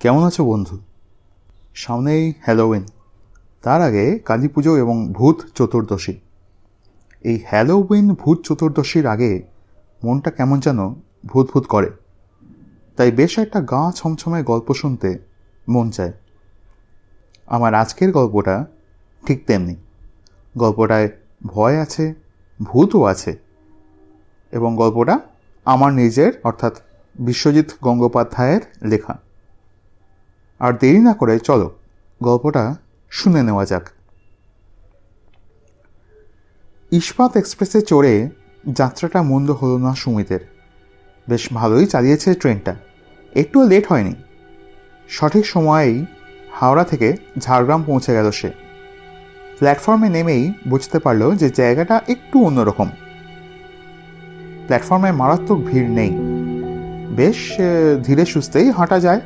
কেমন আছো বন্ধু? সামনেই হ্যালোউইন তার আগে কালী পুজো এবং ভূত চতুর্দশী। এই হ্যালোউইন ভূত চতুর্দশীর আগে মনটা কেমন যেন ভূত ভূত করে। তাই বেশ একটা গা ছমছমে গল্প শুনতে মন চায়। আমার আজকের গল্পটা ঠিক তেমনি। গল্পটায় ভয় আছে, ভূতও আছে। এবং গল্পটা আমার নিজের, অর্থাৎ বিশ্বজিৎ গঙ্গোপাধ্যায়ের লেখা। আর দেরি না করে চলো, গল্পটা শুনে নেওয়া যাক। ইস্পাত এক্সপ্রেসে চড়ে যাত্রাটা মন্দ হলো না সুমিতের। বেশ ভালোই চালিয়েছে ট্রেনটা। একটুও লেট হয়নি। সঠিক সময়েই হাওড়া থেকে ঝাড়গ্রাম পৌঁছে গেল সে। প্ল্যাটফর্মে নেমেই বুঝতে পারল যে জায়গাটা একটু অন্যরকম। প্ল্যাটফর্মে মারাত্মক ভিড় নেই। বেশ ধীরে সুস্থেই হাঁটা যায়।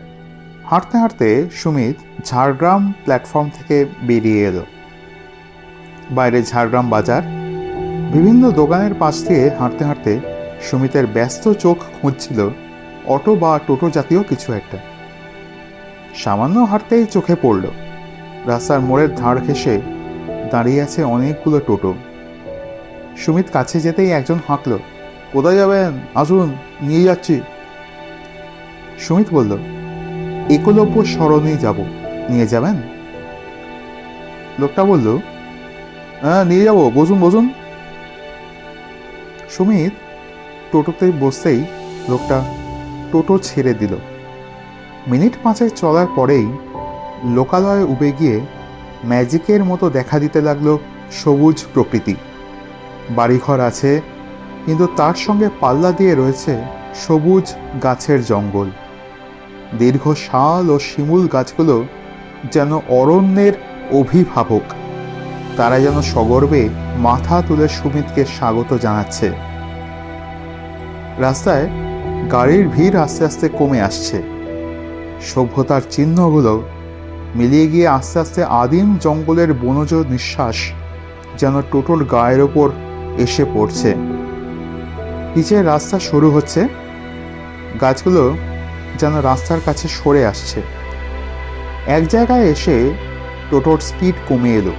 হাঁটতে হাঁটতে সুমিত ঝাড়গ্রাম প্ল্যাটফর্ম থেকে বেরিয়ে এলো। বাইরে ঝাড়গ্রাম বাজার, বিভিন্ন দোকানের পাশ দিয়ে হাঁটতে হাঁটতে সুমিতের ব্যস্ত চোখ খুঁজছিল অটো বা টোটো জাতীয় কিছু একটা। সামান্য হাঁটতেই চোখে পড়ল। রাস্তার মোড়ের ধার ঘেসে দাঁড়িয়ে আছে অনেকগুলো টোটো। সুমিত কাছে যেতেই একজন হাঁকল, কোথায় যাবেন? আসুন, নিয়ে যাচ্ছি। সুমিত বলল একলব্য স্মরণে যাব। নিয়ে যাবেন? লোকটা বলল হ্যাঁ নিয়ে যাব, বসুন বসুন। সুমিত টোটোতে বসতেই লোকটা টোটো ছেড়ে দিল। মিনিট পাঁচেক চলার পরেই লোকালয়ে উবে গিয়ে ম্যাজিকের মতো দেখা দিতে লাগল সবুজ প্রকৃতি। বাড়িঘর আছে, কিন্তু তার সঙ্গে পাল্লা দিয়ে রয়েছে সবুজ গাছের জঙ্গল। দীর্ঘ শাল ও শিমুল গাছগুলো যেন অরণ্যের অভিভাবক। তারা যেন সগর্বে মাথা তুলে সুমিতকে স্বাগত জানাচ্ছে। রাস্তায় গাড়ির ভিড় আস্তে আস্তে কমে আসছে। সভ্যতার চিহ্নগুলো মিলিয়ে গিয়ে আস্তে আস্তে আদিম জঙ্গলের বনজ নিঃশ্বাস যেন টোটোর গায়ের ওপর এসে পড়ছে। পিচের রাস্তা শুরু হচ্ছে। গাছগুলো যেন রাস্তার কাছে সরে আসছে। এক জায়গায় এসে টোটোর স্পিড কমে এলো।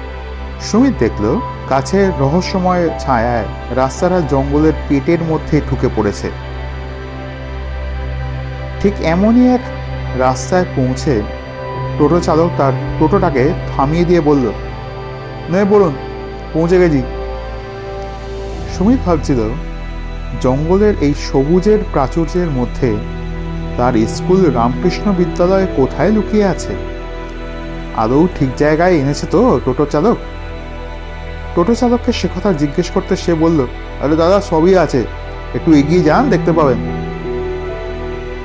সুমিত দেখল কাছে রহস্যময় ছায়ায় রাস্তাটা জঙ্গলের পেটের মধ্যে ঢুকে পড়েছে। ঠিক এমনই এক রাস্তায় পৌঁছে টোটো চালক তার টোটোটাকে থামিয়ে দিয়ে বলল, নে বলুন পৌঁছে গেছি। সুমিত ভাবছিল, জঙ্গলের এই সবুজের প্রাচুর্যের মধ্যে তার স্কুল রামকৃষ্ণ বিদ্যালয় কোথায় লুকিয়ে আছে? আদৌ ঠিক জায়গায় এনেছে তো টোটো চালক? টোটো চালককে সে কথা জিজ্ঞেস করতে সে বলল, আরে দাদা, সবই আছে। একটু এগিয়ে যান, দেখতে পাবেন।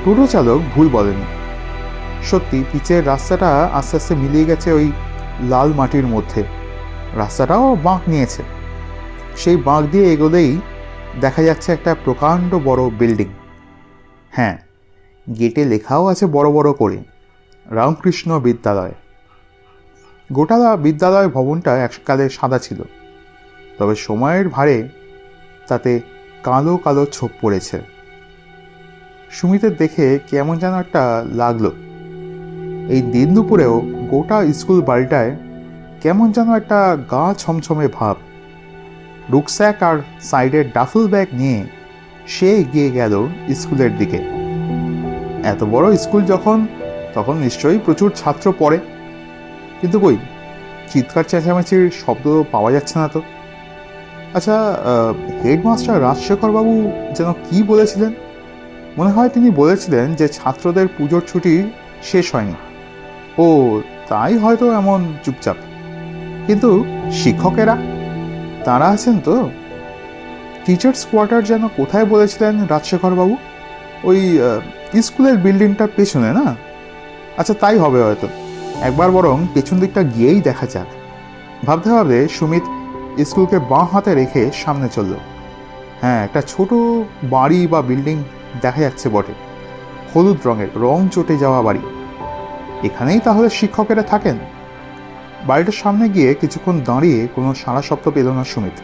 টোটো চালক ভুল বলেনি। সত্যি, পিচের রাস্তাটা আস্তে আস্তে মিলিয়ে গেছে ওই লাল মাটির মধ্যে। রাস্তাটাও বাঁক নিয়েছে। সেই বাঁক দিয়ে এগোলেই দেখা যাচ্ছে একটা প্রকাণ্ড বড় বিল্ডিং। হ্যাঁ গেটে লেখাও আছে বড় বড় করে। রামকৃষ্ণ বিদ্যালয়। গোটা বিদ্যালয় ভবনটা এককালে সাদা ছিল। তবে সময়ের ভারে তাতে কালো কালো ছোপ পড়েছে। সুমিতের দেখে কেমন যেন একটা লাগল। এই দিন দুপুরেও গোটা স্কুল বাড়িটায় কেমন যেন একটা গা ছমছমে ভাব। রুকস্যাক আর সাইডের ডাফল ব্যাগ নিয়ে সে এগিয়ে গেল স্কুলের দিকে। এত বড় স্কুল যখন, তখন নিশ্চয়ই প্রচুর ছাত্র পড়ে। কিন্তু কই, চিৎকার চেঁচামেচির শব্দ পাওয়া যাচ্ছে না তো। আচ্ছা হেডমাস্টার রাজশেখর বাবু যেন কি বলেছিলেন? মনে হয় তিনি বলেছিলেন যে ছাত্রদের পুজোর ছুটি শেষ হয়নি। ও, তাই হয়তো এমন চুপচাপ। কিন্তু শিক্ষকেরা, তারা আছেন তো? টিচার্স কোয়ার্টার যেন কোথায় বলেছিলেন রাজশেখর বাবু ওই স্কুলের বিল্ডিংটার পেছনে, না? আচ্ছা তাই হবে হয়তো। একবার বরং পেছন দিকটা গিয়েই দেখা যাক। ভাবতে ভাবতে সুমিত স্কুলকে বাঁ হাতে রেখে সামনে চলল। হ্যাঁ একটা ছোট বাড়ি বা বিল্ডিং দেখা যাচ্ছে বটে। হলুদ রঙের, রং চটে যাওয়া বাড়ি। এখানেই তাহলে শিক্ষকেরা থাকেন? বাড়িটার সামনে গিয়ে কিছুক্ষণ দাঁড়িয়ে কোনো সারা শব্দ পেল না সুমিত।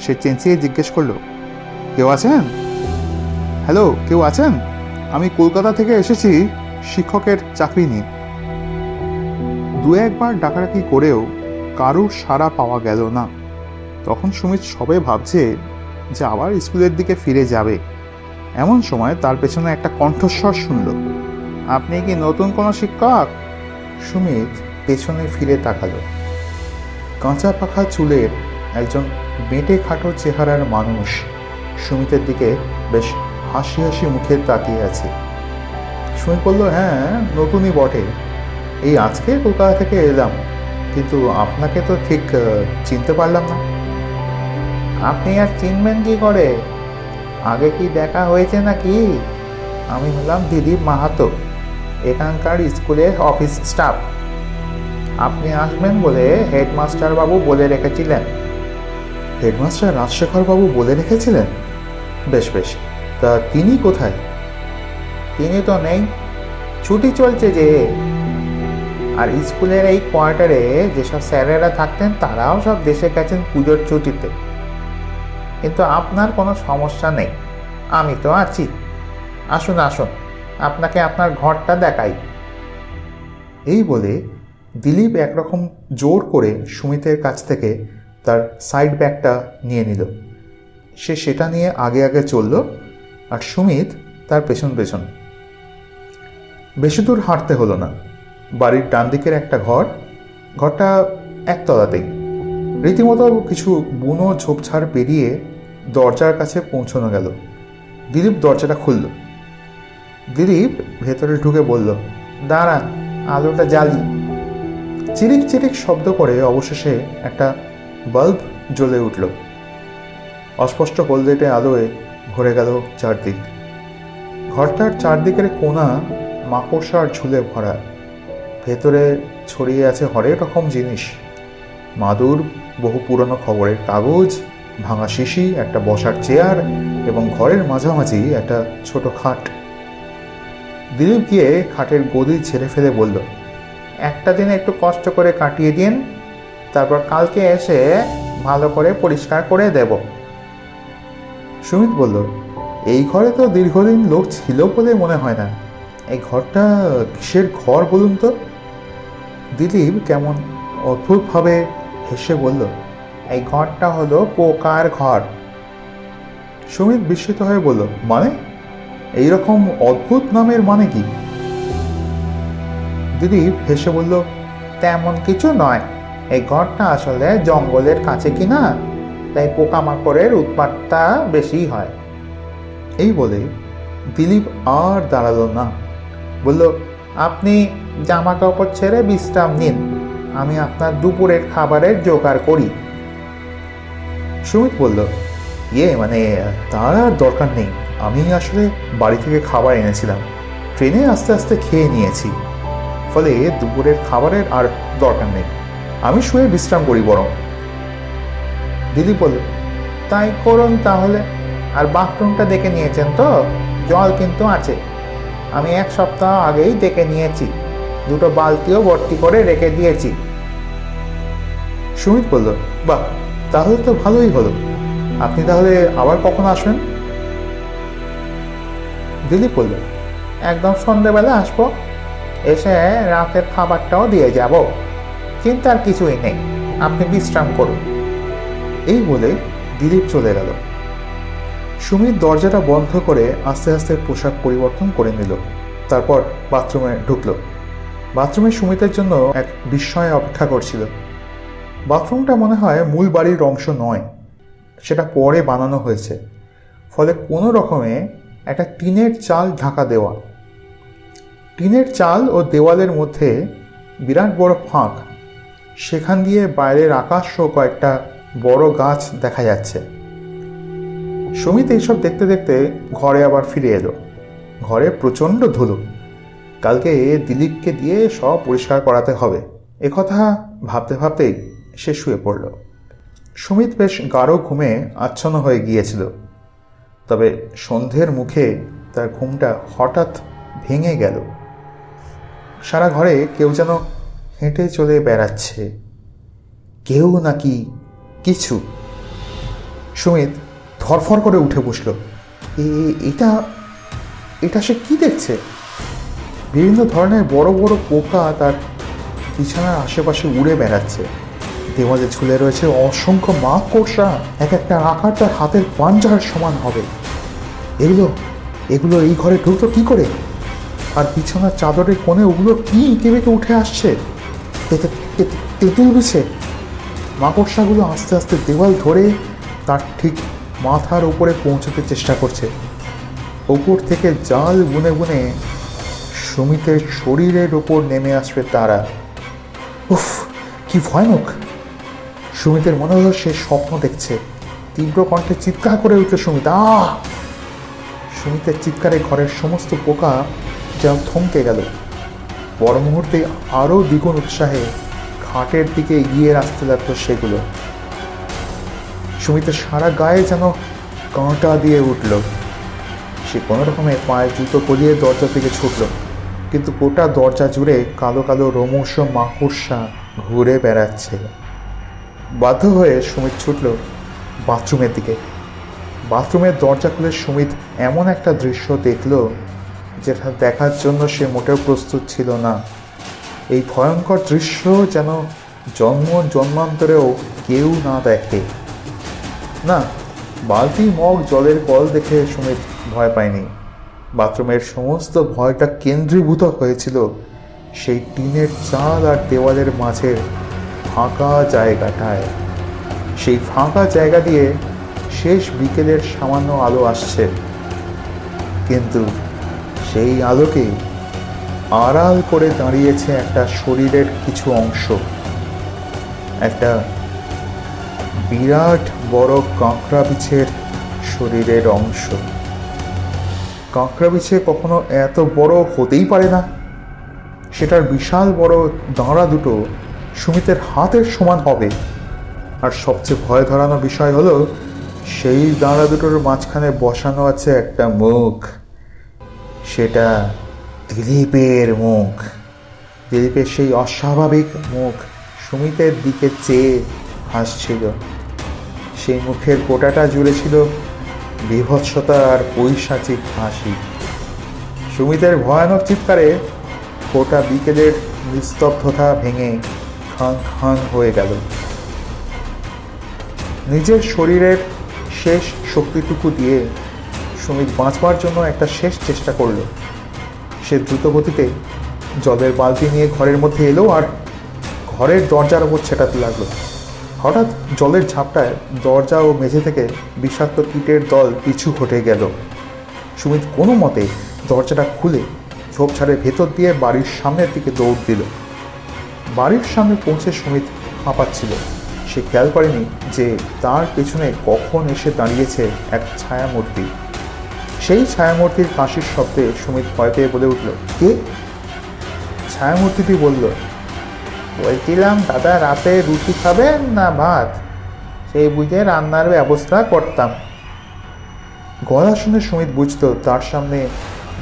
সে চেঁচিয়ে জিজ্ঞেস করল, কেউ আছেন? হ্যালো, কেউ আছেন? আমি কলকাতা থেকে এসেছি শিক্ষকের চাকরি নিয়ে। দু একবার ডাকাডাকি করেও কারুর সাড়া পাওয়া গেল না। তখন সুমিত সবে ভাবছে যে আবার স্কুলের দিকে ফিরে যাবে। এমন সময় তার পেছনে একটা কণ্ঠস্বর শুনল। আপনি কি নতুন কোনো শিক্ষক? সুমিত পেছনে ফিরে তাকালো। কাঁচা পাখা চুলের একজন বেঁটে খাটো চেহারার মানুষ সুমিতের দিকে বেশ হাসি হাসি মুখে তাকিয়ে আছে। সুমিত বলল হ্যাঁ নতুনই বটে। এই আজকে কলকাতা থেকে এলাম, কিন্তু আপনাকে তো ঠিক চিনতে পারলাম না। আপনি আর চিনবেন কি করে? আগে কি দেখা হয়েছে নাকি? আমি হলাম দিলীপ মাহাতো, এখানকার স্কুলের অফিস স্টাফ। আপনি আসবেন বলে হেডমাস্টার বাবু বলে রেখেছিলেন। হেডমাস্টার রাজশেখর বাবু বলে রেখেছিলেন? বেশ বেশ। তা তিনি কোথায়? তিনি তো নেই। ছুটি চলছে যে। আর স্কুলের এই কোয়ার্টারে যেসব স্যারেরা থাকতেন, তারাও সব দেশে গেছেন পুজোর ছুটিতে। কিন্তু আপনার কোনো সমস্যা নেই। আমি তো আছি। আসুন আসুন। আপনাকে আপনার ঘরটা দেখাই। এই বলে দিলীপ একরকম জোর করে সুমিতের কাছ থেকে তার সাইড ব্যাগটা নিয়ে নিল। সে সেটা নিয়ে আগে আগে চলল। আর সুমিত তার পেছন পেছন। বেশি দূর হাঁটতে হলো না। বাড়ির ডান দিকের একটা ঘর, ঘরটা একতলাতেই। রীতিমতো কিছু বুনো ঝোপঝাড় পেরিয়ে দরজার কাছে পৌঁছানো গেল। দিলীপ দরজাটা খুলল। দিলীপ ভেতরে ঢুকে বলল দাঁড়ান আলোটা জ্বালি। চিরিক চিরিক শব্দ করে অবশেষে একটা বাল্ব জ্বলে উঠল। অস্পষ্ট হলদেটে আলোয় ভরে গেল চারদিক। ঘরটার চারদিকের কোণা মাকড়সার ঝুলে ভরা। ভেতরে ছড়িয়ে আছে হরেক রকম জিনিস। মাদুর, বহু পুরনো খবরের কাগজ, ভাঙা শিশি, একটা বসার চেয়ার এবং ঘরের মাঝামাঝি একটা ছোট খাট। দিলীপ গিয়ে খাটের গদি ছেড়ে ফেলে বলল, একটা দিন একটু কষ্ট করে কাটিয়ে দিন, তারপর কালকে এসে ভালো করে পরিষ্কার করে দেব। সুমিত বলল, এই ঘরে তো দীর্ঘদিন লোক ছিল বলে মনে হয় না। এই ঘরটা কিসের ঘর বলুন তো? দিলীপ কেমন অদ্ভুতভাবে হেসে বলল, এই ঘরটা হলো পোকার ঘর। সুমিত বিস্মিত হয়ে বলল মানে? এইরকম অদ্ভুত নামের মানে কি? দিলীপ হেসে বলল, তেমন কিছু নয়। এই ঘরটা আসলে জঙ্গলের কাছে কিনা? তাই পোকামাকড়ের উৎপাতটা বেশি হয়। এই বলে দিলীপ আর দাঁড়াল না। বলল, আপনি জামা কাপড় ছেড়ে বিশ্রাম নিন। আমি আপনার দুপুরের খাবারের জোগাড় করি। সুমিত বলল ইয়ে মানে তার আর দরকার নেই। আমি আসলে বাড়ি থেকে খাবার এনেছিলাম। ট্রেনে আস্তে আস্তে খেয়ে নিয়েছি। ফলে দুপুরের খাবারের আর দরকার নেই। আমি শুয়ে বিশ্রাম করি বরং। দিদি বলল, তাই করুন তাহলে। আর বাথরুমটা দেখে নিয়েছেন তো? জল কিন্তু আছে। আমি এক সপ্তাহ আগেই দেখে নিয়েছি। দুটো বালতিও ভর্তি করে রেখে দিয়েছি। সুমিত বলল, বাহ, তাহলে তো ভালোই হলো। আপনি তাহলে আবার কখন আসবেন? দিলীপ বলল, একদম সন্ধেবেলা আসব। এসে রাতের খাবারটাও দিয়ে যাব। চিন্তার কিছুই নেই। আপনি বিশ্রাম করুন। এই বলে দিলীপ চলে গেল। সুমিত দরজাটা বন্ধ করে আস্তে আস্তে পোশাক পরিবর্তন করে নিল। তারপর বাথরুমে ঢুকলো। বাথরুমে সুমিতের জন্য এক বিস্ময়ে অপেক্ষা করছিল। বাথরুমটা মনে হয় মূল বাড়ির অংশ নয়। সেটা পরে বানানো হয়েছে। ফলে কোনো রকমে একটা টিনের চাল ঢাকা দেওয়া। টিনের চাল ও দেওয়ালের মধ্যে বিরাট বড় ফাঁক। সেখান দিয়ে বাইরের আকাশ ও কয়েকটা বড় গাছ দেখা যাচ্ছে। সুমিত এইসব দেখতে দেখতে ঘরে আবার ফিরে এলো। ঘরে প্রচণ্ড ধুলো। কালকে দিলীপকে দিয়ে সব পরিষ্কার করাতে হবে। একথা ভাবতে ভাবতেই সে শুয়ে পড়ল। সুমিত বেশ গাঢ় ঘুমে আচ্ছন্ন হয়ে গিয়েছিল। তবে সন্ধ্যের মুখে তার ঘুমটা হঠাৎ ভেঙে গেল। সারা ঘরে কেউ যেন হেঁটে চলে বেড়াচ্ছে। কেউ নাকি কিছু? সুমিত ধরফর করে উঠে বসল। এটা এটা সে কি দেখছে? বিভিন্ন ধরনের বড় বড় পোকা তার বিছানার আশেপাশে উড়ে বেড়াচ্ছে। দেওয়ালে ঝুলে রয়েছে অসংখ্য মাকড়সা। এক একটা আকার তার হাতের পাঞ্জার সমান হবে। এগুলো এগুলো এই ঘরে ঢুকতো কি করে? আর বিছানার চাদরের কোণে ওগুলো কি ইঁকে বেঁকে উঠে আসছে? তেঁতুল বিছে মাকড়সাগুলো আস্তে আস্তে দেওয়াল ধরে তার ঠিক মাথার উপরে পৌঁছাতে চেষ্টা করছে। ওপর থেকে জাল বুনে বুনে সুমিতের শরীরের ওপর নেমে আসবে তারা। উফ, কি ভয়ানক! সুমিতের মনে হলো সে স্বপ্ন দেখছে। তীব্র কণ্ঠে চিৎকার করে উঠল সুমিত আহ সুমিতের চিৎকারে ঘরের সমস্ত পোকা যেন থমকে গেল। পর মুহূর্তে আরও দ্বিগুণ উৎসাহে খাটের দিকে এগিয়ে আসতে লাগল সেগুলো। সুমিতের সারা গায়ে যেন কাঁটা দিয়ে উঠল। সে কোনো রকমে পায়ে জুতো পরিয়ে দরজার দিকে ছুটল, কিন্তু গোটা দরজা জুড়ে কালো কালো রোমশ মাকড়সা ঘুরে বেড়াচ্ছে। বাধ্য হয়ে সুমিত ছুটল বাথরুমের দিকে। বাথরুমের দরজা খুলে সুমিত এমন একটা দৃশ্য দেখল, যেটা দেখার জন্য সে মোটেও প্রস্তুত ছিল না। এই ভয়ঙ্কর দৃশ্য যেন জন্ম জন্মান্তরেও কেউ না দেখে। না, বালতি মগ জলের কল দেখে সুমিত ভয় পায়নি। বাথরুমের সমস্ত ভয়টা কেন্দ্রীভূত হয়েছিল সেই টিনের চাল আর দেওয়ালের মাঝের ফাঁকা জায়গাটায়। সেই ফাঁকা জায়গা দিয়ে শেষ বিকেলের সামান্য আলো আসছে। কিন্তু সেই আলোকে আড়াল করে দাঁড়িয়েছে একটা শরীরের কিছু অংশ। একটা বিরাট বড় কাঁকড়া বিছের শরীরের অংশ। কাঁকড়া বিছে কখনো এত বড় হতেই পারে না। সেটার বিশাল বড় দাঁড়া দুটো সুমিতের হাতের সমান হবে। আর সবচেয়ে ভয় ধরানো বিষয় হলো, সেই দাঁড়া দুটোর মাঝখানে বসানো আছে একটা মুখ। সেটা দিলীপের মুখ। দিলীপের সেই অস্বাভাবিক মুখ সুমিতের দিকে চেয়ে হাসছিল। সেই মুখের গোটাটা জুড়ে ছিল বিভৎসতা আর পৈশাচিক হাসি। সুমিতের ভয়ানক চিৎকারে গোটা বিকেলের নিস্তব্ধতা ভেঙে খান খান হয়ে গেল। নিজের শরীরের শেষ শক্তিটুকু দিয়ে সুমিত বাঁচবার জন্য একটা শেষ চেষ্টা করল। সে দ্রুত গতিতে জলের বালতি নিয়ে ঘরের মধ্যে এলো আর ঘরের দরজার ওপর ছেটাতে লাগল। হঠাৎ জলের ঝাপটায় দরজা ও মেঝে থেকে বিষাক্ত কীটের দল পিছু হটে গেল। সুমিত কোনো মতে দরজাটা খুলে ঝোপঝাড়ের ভেতর দিয়ে বাড়ির সামনের দিকে দৌড় দিল। বাড়ির সামনে পৌঁছে সুমিত হাঁপাচ্ছিল। সে খেয়াল করেনি যে তার পেছনে কখন এসে দাঁড়িয়েছে এক ছায়ামূর্তি। সেই ছায়ামূর্তির কাশির শব্দে সুমিত ভয় পেয়ে বলে উঠল, কে? ছায়ামূর্তিটি বলল, বলছিলাম, দাদা, রাতে রুটি খাবেন না ভাত? সেই বুঝে রান্নার ব্যবস্থা করতাম। গলা শুনে সুমিত বুঝতো, তার সামনে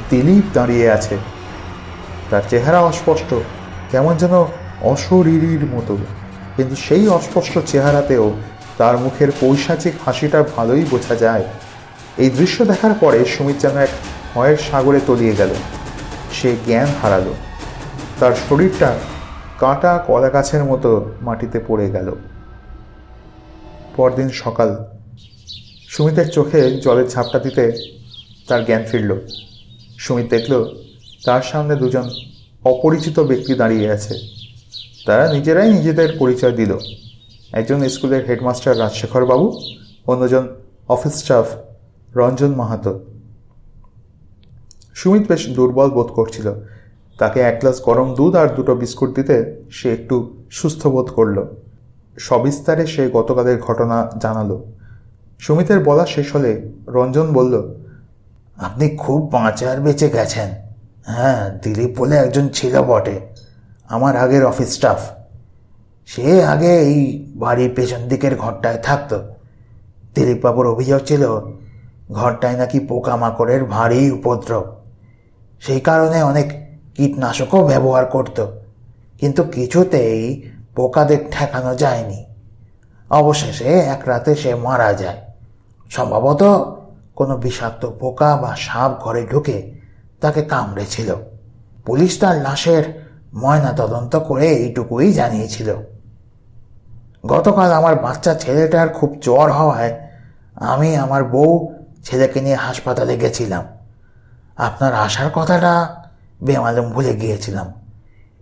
দিলীপ দাঁড়িয়ে আছে। তার চেহারা অস্পষ্ট, কেমন যেন অশরীরীর মতো। কিন্তু সেই অস্পষ্ট চেহারাতেও তার মুখের পৈশাচিক হাসিটা ভালোই বোঝা যায়। এই দৃশ্য দেখার পরে সুমিত যেন এক ভয়ের সাগরে তলিয়ে গেল। সে জ্ঞান হারালো। তার শরীরটা কাঁটা কলা গাছের মতো মাটিতে পড়ে গেল। পরদিন সকাল। সুমিতের চোখে জলের ঝাপটা দিতে তার জ্ঞান ফিরল। সুমিত দেখল, তার সামনে দুজন অপরিচিত ব্যক্তি দাঁড়িয়ে আছে। তারা নিজেরাই নিজেদের পরিচয় দিল। একজন স্কুলের হেডমাস্টার রাজশেখর বাবু অন্যজন অফিস স্টাফ রঞ্জন মাহাতো। সুমিত বেশ দুর্বল বোধ করছিল। তাকে এক গ্লাস গরম দুধ আর দুটো বিস্কুট দিতে সে একটু সুস্থ বোধ করল। সবিস্তারে সে গতকালের ঘটনা জানালো। সুমিতের বলা শেষ হলে রঞ্জন বলল, আপনি খুব বাঁচার বেঁচে গেছেন। হ্যাঁ দিলীপ বলে একজন ছিল বটে, আমার আগের অফিস স্টাফ। সে আগে এই বাড়ির পেছন দিকের ঘরটায় থাকতো। দিলীপবাবুর অভিযোগ ছিল ঘরটায় নাকি পোকামাকড়ের ভারী উপদ্রব। সেই কারণে অনেক কীটনাশকও ব্যবহার করত, কিন্তু কিছুতেই পোকাদের ঠেকানো যায়নি। অবশেষে এক রাতে সে মারা যায়। সম্ভবত কোনো বিষাক্ত পোকা বা সাপ ঘরে ঢুকে তাকে কামড়েছিল। পুলিশ তার লাশের ময়না তদন্ত করে এইটুকুই জানিয়েছিল। গতকাল আমার বাচ্চা ছেলেটার খুব জ্বর হওয়ায় আমি আমার বউ ছেলেকে নিয়ে হাসপাতালে গেছিলাম। আপনার আসার কথাটা বেমালুম ভুলে গিয়েছিলাম।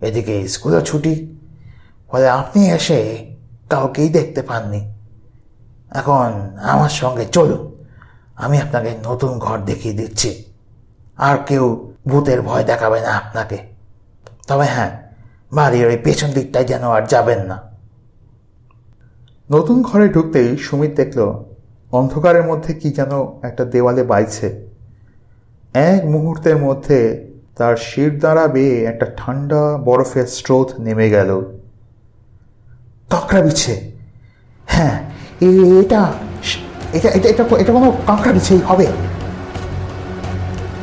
এদিকে স্কুলও ছুটি, ফলে আপনি এসে কাউকেই দেখতে পাননি। এখন আমার সঙ্গে চলুন, আমি আপনাকে নতুন ঘর দেখিয়ে দিচ্ছি। আর কেউ ভূতের ভয় দেখাবে না আপনাকে। তবে হ্যাঁ বাড়ির ওই পেছন দিকটায় যেন আর যাবেন না। নতুন ঘরে ঢুকতেই সুমিত দেখল অন্ধকারের মধ্যে কি যেন একটা দেওয়ালে বাইছে। এক মুহূর্তের মধ্যে তার শির দ্বারা বেয়ে একটা ঠান্ডা বরফের স্রোত নেমে গেল। কাঁকড়া বিছে হ্যাঁ এটা এটা এটা এটা এটা কোনো কাঁকড়া বিছেই হবে।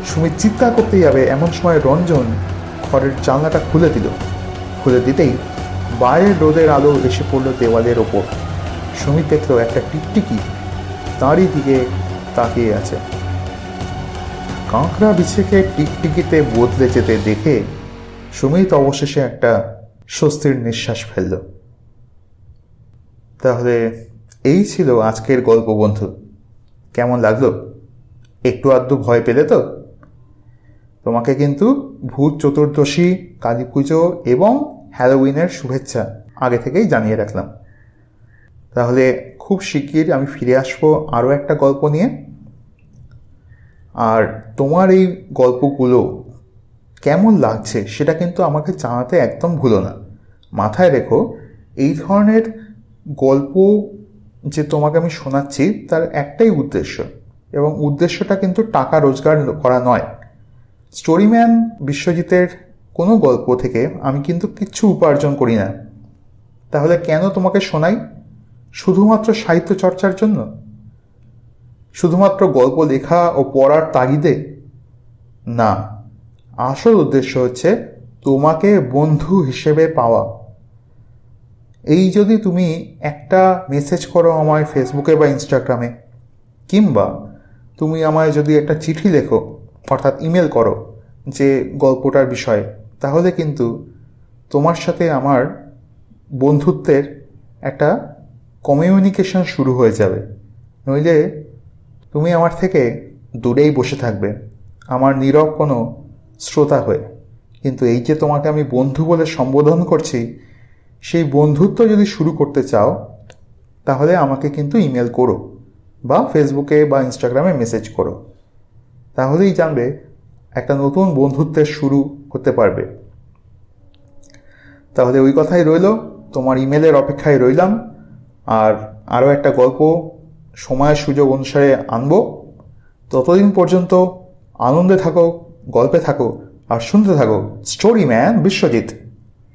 সুমিত চিৎকার করতে যাবে, এমন সময় রঞ্জন ঘরের জানলাটা খুলে দিল। খুলে দিতেই বাইরের রোদের আলো এসে পড়ল দেওয়ালের ওপর। সুমিত দেখল একটা টিকটিকি তারই দিকে তাকিয়ে আছে। কাঁকড়া বিছেকে টিকটিকিতে বদলে যেতে দেখে সুমিত অবশেষে একটা স্বস্তির নিঃশ্বাস ফেলল। তাহলে এই ছিল আজকের গল্প, বন্ধু। কেমন লাগল? একটু আধটু ভয় পেলে তো? তোমাকে কিন্তু ভূত চতুর্দশী, কালী পুজো এবং হ্যালোউইনের শুভেচ্ছা আগে থেকেই জানিয়ে রাখলাম। তাহলে খুব শিগগির আমি ফিরে আসব আরও একটা গল্প নিয়ে। আর তোমার এই গল্পগুলো কেমন লাগছে সেটা কিন্তু আমাকে জানাতে একদম ভুলো না। মাথায় রেখো, এই ধরনের গল্প যে তোমাকে আমি শোনাচ্ছি তার একটাই উদ্দেশ্য এবং উদ্দেশ্যটা কিন্তু টাকা রোজগার করা নয়। স্টোরিম্যান বিশ্বজিতের কোনো গল্প থেকে আমি কিন্তু কিচ্ছু উপার্জন করি না। তাহলে কেন তোমাকে শোনাই? শুধুমাত্র সাহিত্য চর্চার জন্য? শুধুমাত্র গল্প লেখা ও পড়ার তাগিদে? না। আসল উদ্দেশ্য হচ্ছে তোমাকে বন্ধু হিসেবে পাওয়া। এই যদি তুমি একটা মেসেজ করো আমায় ফেসবুকে বা ইনস্টাগ্রামে, কিংবা তুমি আমায় যদি একটা চিঠি লেখো, অর্থাৎ ইমেল করো যে গল্পটার বিষয়ে, তাহলে কিন্তু তোমার সাথে আমার বন্ধুত্বের একটা কমিউনিকেশন শুরু হয়ে যাবে। নইলে তুমি আমার থেকে দূরেই বসে থাকবে, আমার নীরব কোনো শ্রোতা হয়ে। কিন্তু এই যে তোমাকে আমি বন্ধু বলে সম্বোধন করছি, সেই বন্ধুত্ব যদি শুরু করতে চাও, তাহলে আমাকে কিন্তু ইমেল করো বা ফেসবুকে বা ইনস্টাগ্রামে মেসেজ করো। তাহলেই জানবে একটা নতুন বন্ধুত্বের শুরু হতে পারবে। তাহলে ওই কথাই রইল, তোমার ইমেলের অপেক্ষায় রইলাম। আর আরও একটা গল্প সময়ের সুযোগ অনুসারে আনব। ততদিন পর্যন্ত আনন্দে থাকো, গল্পে থাকো আর শুনতে থাকো। Story man Biswajit.